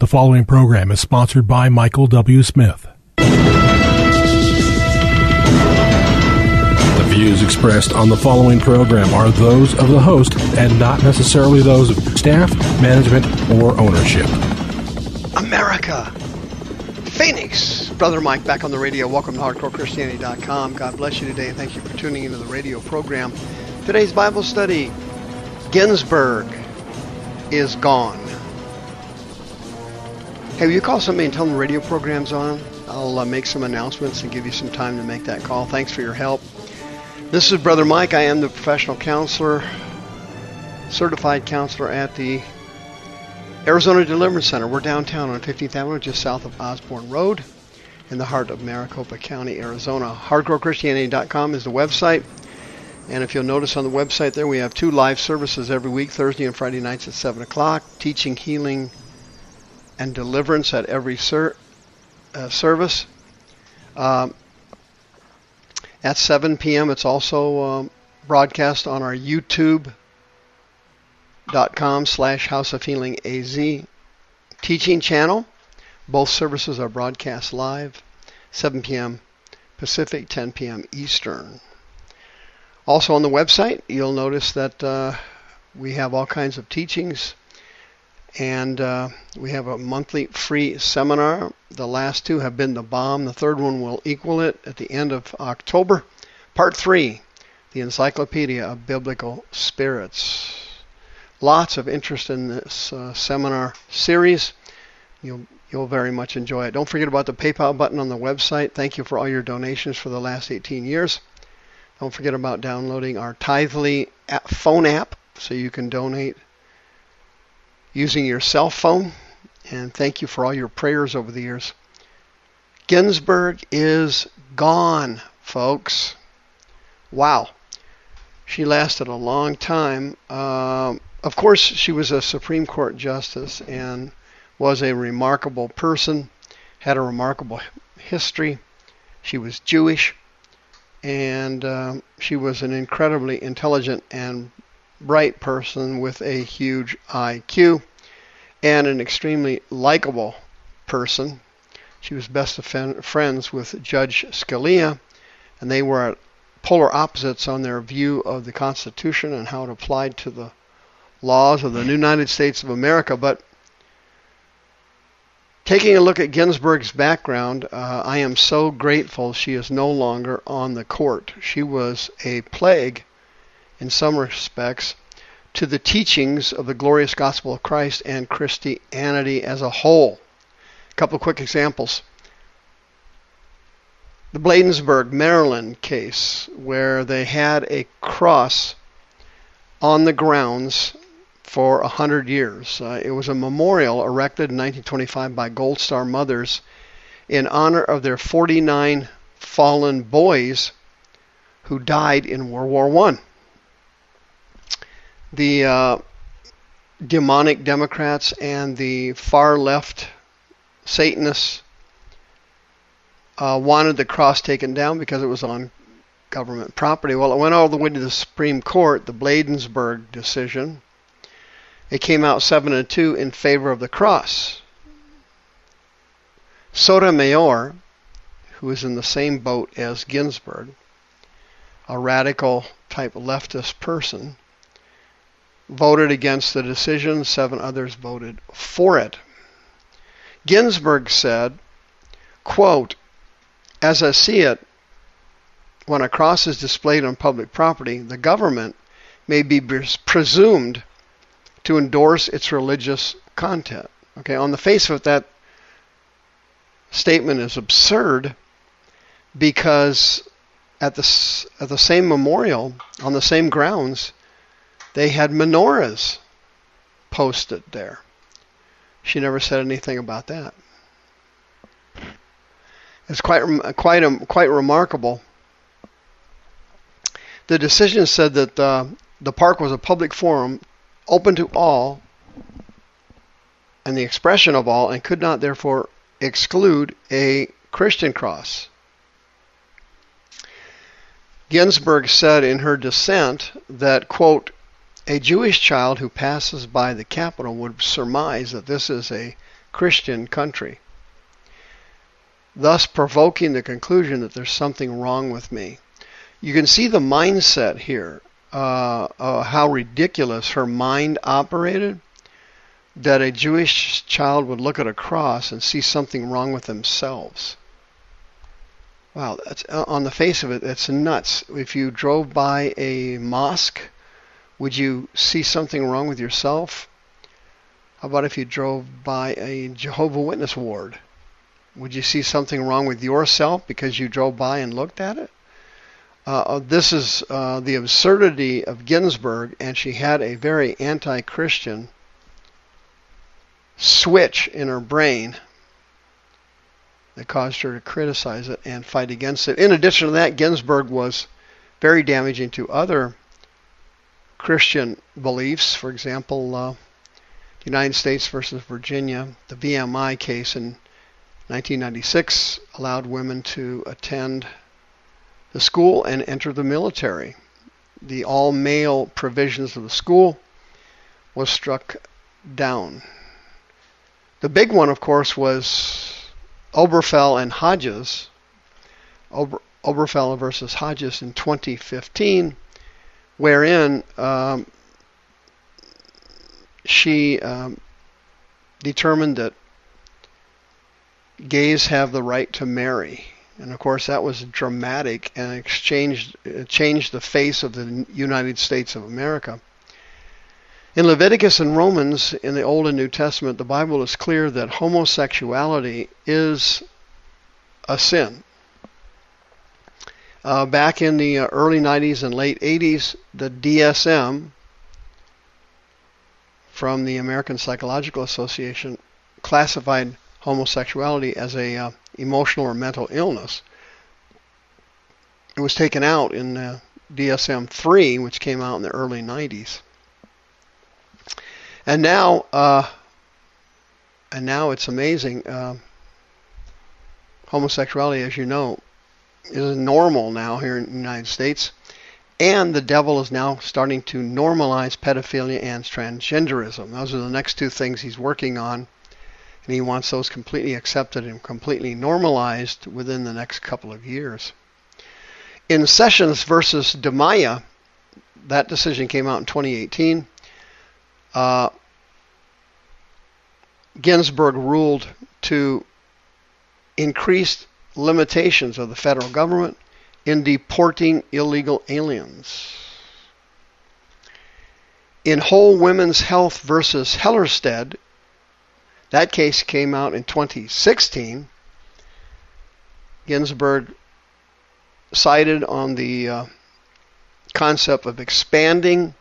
The following program is sponsored by Michael W. Smith. The views expressed on the following program are those of the host and not necessarily those of staff, management, or ownership. America! Phoenix! Brother Mike back on the radio. Welcome to HardcoreChristianity.com. God bless you today and thank you for tuning into the radio program. Today's Bible study Ginsburg is gone. Hey, you call somebody and tell them the radio program's on? I'll uh, make some announcements and give you some time to make that call. Thanks for your help. This is Brother Mike. I am the professional counselor, certified counselor at the Arizona Deliverance Center. We're downtown on 15th Avenue, just south of Osborn Road, in the heart of Maricopa County, Arizona. HardcoreChristianity.com is the website. And if you'll notice on the website there, we have two live services every week, Thursday and Friday nights at 7 o'clock, teaching, healing, and deliverance at every ser- uh, service. Um, at 7 p.m., it's also um, broadcast on our YouTube.com slash House of Healing AZ teaching channel. Both services are broadcast live, 7 p.m. Pacific, 10 p.m. Eastern. Also on the website, you'll notice that uh, we have all kinds of teachings and uh, we have a monthly free seminar. The last two have been the bomb. The third one will equal it at the end of October. Part three, the Encyclopedia of Biblical Spirits. Lots of interest in this uh, seminar series. You'll you'll very much enjoy it. Don't forget about the PayPal button on the website. Thank you for all your donations for the last 18 years. Don't forget about downloading our Tithely phone app so you can donate using your cell phone. And thank you for all your prayers over the years. Ginsburg is gone, folks. Wow. She lasted a long time. Um, of course, she was a Supreme Court justice and was a remarkable person, had a remarkable history. She was Jewish, and um, she was an incredibly intelligent and bright person with a huge IQ and an extremely likable person. She was best of friends with Judge Scalia, and they were at polar opposites on their view of the Constitution and how it applied to the laws of the United States of America. But taking a look at Ginsburg's background, uh, I am so grateful she is no longer on the court. She was a plague in some respects to the teachings of the glorious gospel of Christ and Christianity as a whole. A couple of quick examples. The Bladensburg, Maryland case, where they had a cross on the grounds for a hundred years. Uh, it was a memorial erected in 1925 by Gold Star Mothers in honor of their 49 fallen boys who died in World War One the uh, demonic Democrats and the far left Satanists uh, wanted the cross taken down because it was on government property. Well, it went all the way to the Supreme Court, the Bladensburg decision. It came out 7 and 2 in favor of the cross. Sotomayor, who is in the same boat as Ginsburg, a radical type leftist person, voted against the decision, seven others voted for it. Ginsburg said, quote, As I see it, when a cross is displayed on public property, the government may be presumed to endorse its religious content. Okay, on the face of it, that statement is absurd because at the, at the same memorial, on the same grounds, they had menorahs posted there. She never said anything about that. It's quite quite um, quite remarkable. The decision said that uh, the park was a public forum, open to all, and the expression of all, and could not therefore exclude a Christian cross. Ginsburg said in her dissent that, quote, a Jewish child who passes by the Capitol would surmise that this is a Christian country, thus provoking the conclusion that there's something wrong with me. You can see the mindset here, uh, uh, how ridiculous her mind operated, that a Jewish child would look at a cross and see something wrong with themselves. Wow, uh, on the face of it, that's nuts. If you drove by a mosque, would you see something wrong with yourself? How about if you drove by a Jehovah Witness ward? Would you see something wrong with yourself because you drove by and looked at it? Uh, uh this is uh, the absurdity of Ginsburg, and she had a very anti Christian switch in her brain that caused her to criticize it and fight against it. In addition to that, Ginsburg was very damaging to other Christian beliefs. For example, uh, United States versus Virginia, the VMI case in 1996 allowed women to attend the school and enter the military. The all male provisions of the school was struck down. The big one, of course, was Obergefell and Hodges, Ober, Obergefell versus Hodges in 2015, wherein um, she um, determined that gays have the right to marry. And of course, that was dramatic and exchanged, changed the face of the United States of America. In Leviticus and Romans, in the Old and New Testament, the Bible is clear that homosexuality is a sin. Uh, back in the uh, early 90s and late 80s, the DSM from the American Psychological Association classified homosexuality as a uh, emotional or mental illness. It was taken out in uh, DSM-3, which came out in the early 90s. And now, uh, and now it's amazing. Uh, homosexuality, as you know, is normal now here in the United States. And the devil is now starting to normalize pedophilia and transgenderism. Those are the next two things he's working on. And he wants those completely accepted and completely normalized within the next couple of years. In Sessions versus Dimaya, that decision came out in 2018. Uh, Ginsburg ruled to increase limitations of the federal government in deporting illegal aliens. In Whole Women's Health versus Hellerstedt, that case came out in 2016. Ginsburg cited on the uh, concept of expanding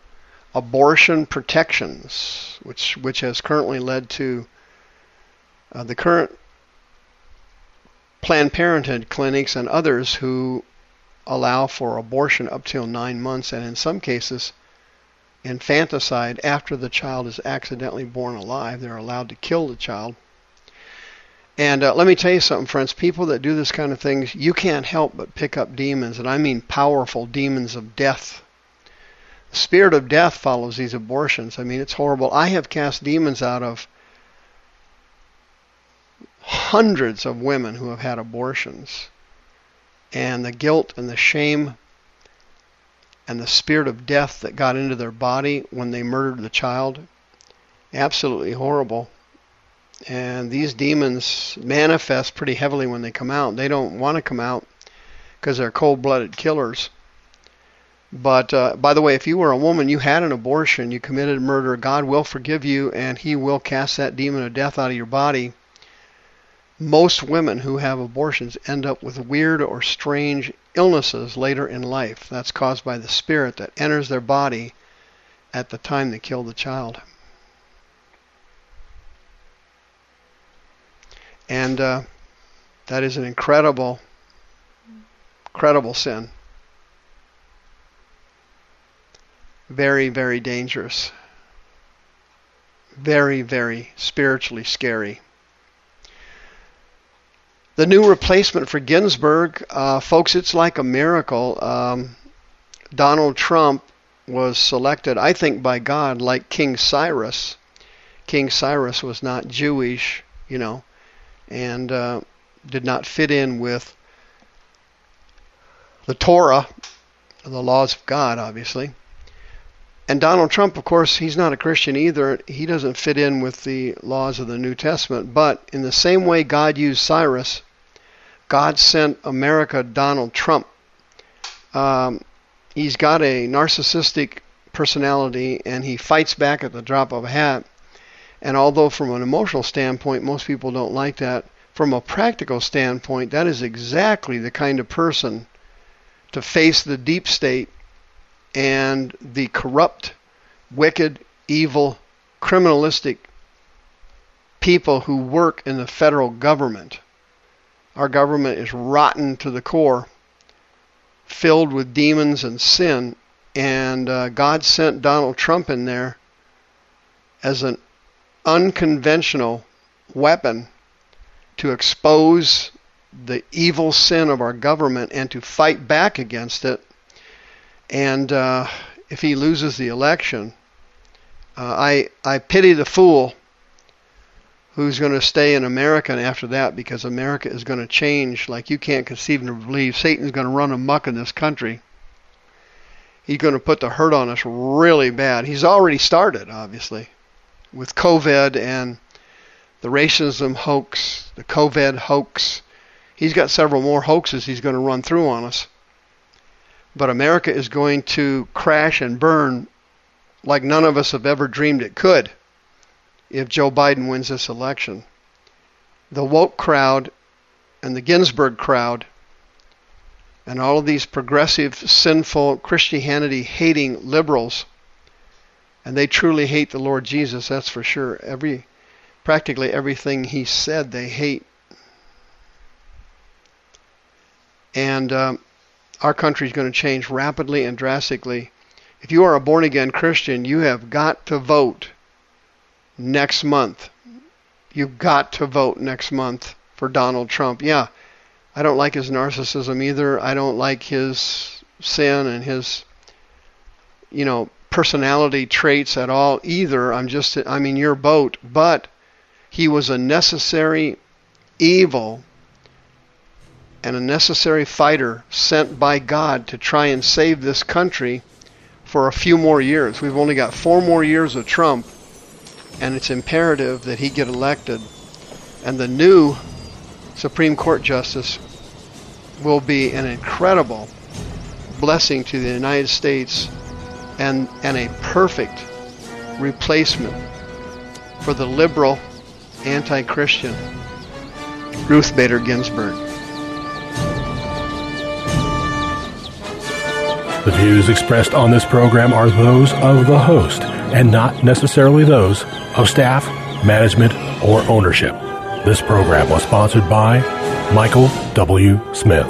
abortion protections, which which has currently led to uh, the current Planned Parenthood clinics and others who allow for abortion up till nine months, and in some cases, infanticide after the child is accidentally born alive. They're allowed to kill the child. And uh, let me tell you something, friends. People that do this kind of things, you can't help but pick up demons, and I mean powerful demons of death. The spirit of death follows these abortions. I mean, it's horrible. I have cast demons out of hundreds of women who have had abortions and the guilt and the shame and the spirit of death that got into their body when they murdered the child. Absolutely horrible. And these demons manifest pretty heavily when they come out. They don't want to come out because they're cold blooded killers. But uh, by the way, if you were a woman, you had an abortion, you committed murder, God will forgive you and He will cast that demon of death out of your body most women who have abortions end up with weird or strange illnesses later in life. That's caused by the spirit that enters their body at the time they kill the child. And uh, that is an incredible, incredible sin. Very, very dangerous. Very, very spiritually scary. The new replacement for Ginsburg, uh, folks, it's like a miracle. Um, Donald Trump was selected, I think, by God, like King Cyrus. King Cyrus was not Jewish, you know, and uh, did not fit in with the Torah, the laws of God, obviously. And Donald Trump, of course, he's not a Christian either. He doesn't fit in with the laws of the New Testament. But in the same way God used Cyrus, God sent America Donald Trump. Um, he's got a narcissistic personality and he fights back at the drop of a hat. And although from an emotional standpoint, most people don't like that, from a practical standpoint, that is exactly the kind of person to face the deep state and the corrupt, wicked, evil, criminalistic people who work in the federal government. Our government is rotten to the core, filled with demons and sin, and uh, God sent Donald Trump in there as an unconventional weapon to expose the evil sin of our government and to fight back against it. And uh, if he loses the election, uh, I I pity the fool who's going to stay in America after that because America is going to change like you can't conceive and believe. Satan's going to run amuck in this country. He's going to put the hurt on us really bad. He's already started, obviously, with COVID and the racism hoax, the COVID hoax. He's got several more hoaxes he's going to run through on us. But America is going to crash and burn like none of us have ever dreamed it could if Joe Biden wins this election. The woke crowd and the Ginsburg crowd and all of these progressive, sinful, Christianity hating liberals, and they truly hate the Lord Jesus, that's for sure. Every practically everything he said they hate. And um, our country is going to change rapidly and drastically. If you are a born again Christian, you have got to vote next month. You've got to vote next month for Donald Trump. Yeah, I don't like his narcissism either. I don't like his sin and his, you know, personality traits at all either. I'm just, I'm in your boat. But he was a necessary evil and a necessary fighter sent by God to try and save this country for a few more years. We've only got four more years of Trump, and it's imperative that he get elected. And the new Supreme Court justice will be an incredible blessing to the United States and, and a perfect replacement for the liberal anti Christian Ruth Bader Ginsburg. The views expressed on this program are those of the host and not necessarily those of staff, management, or ownership. This program was sponsored by Michael W. Smith.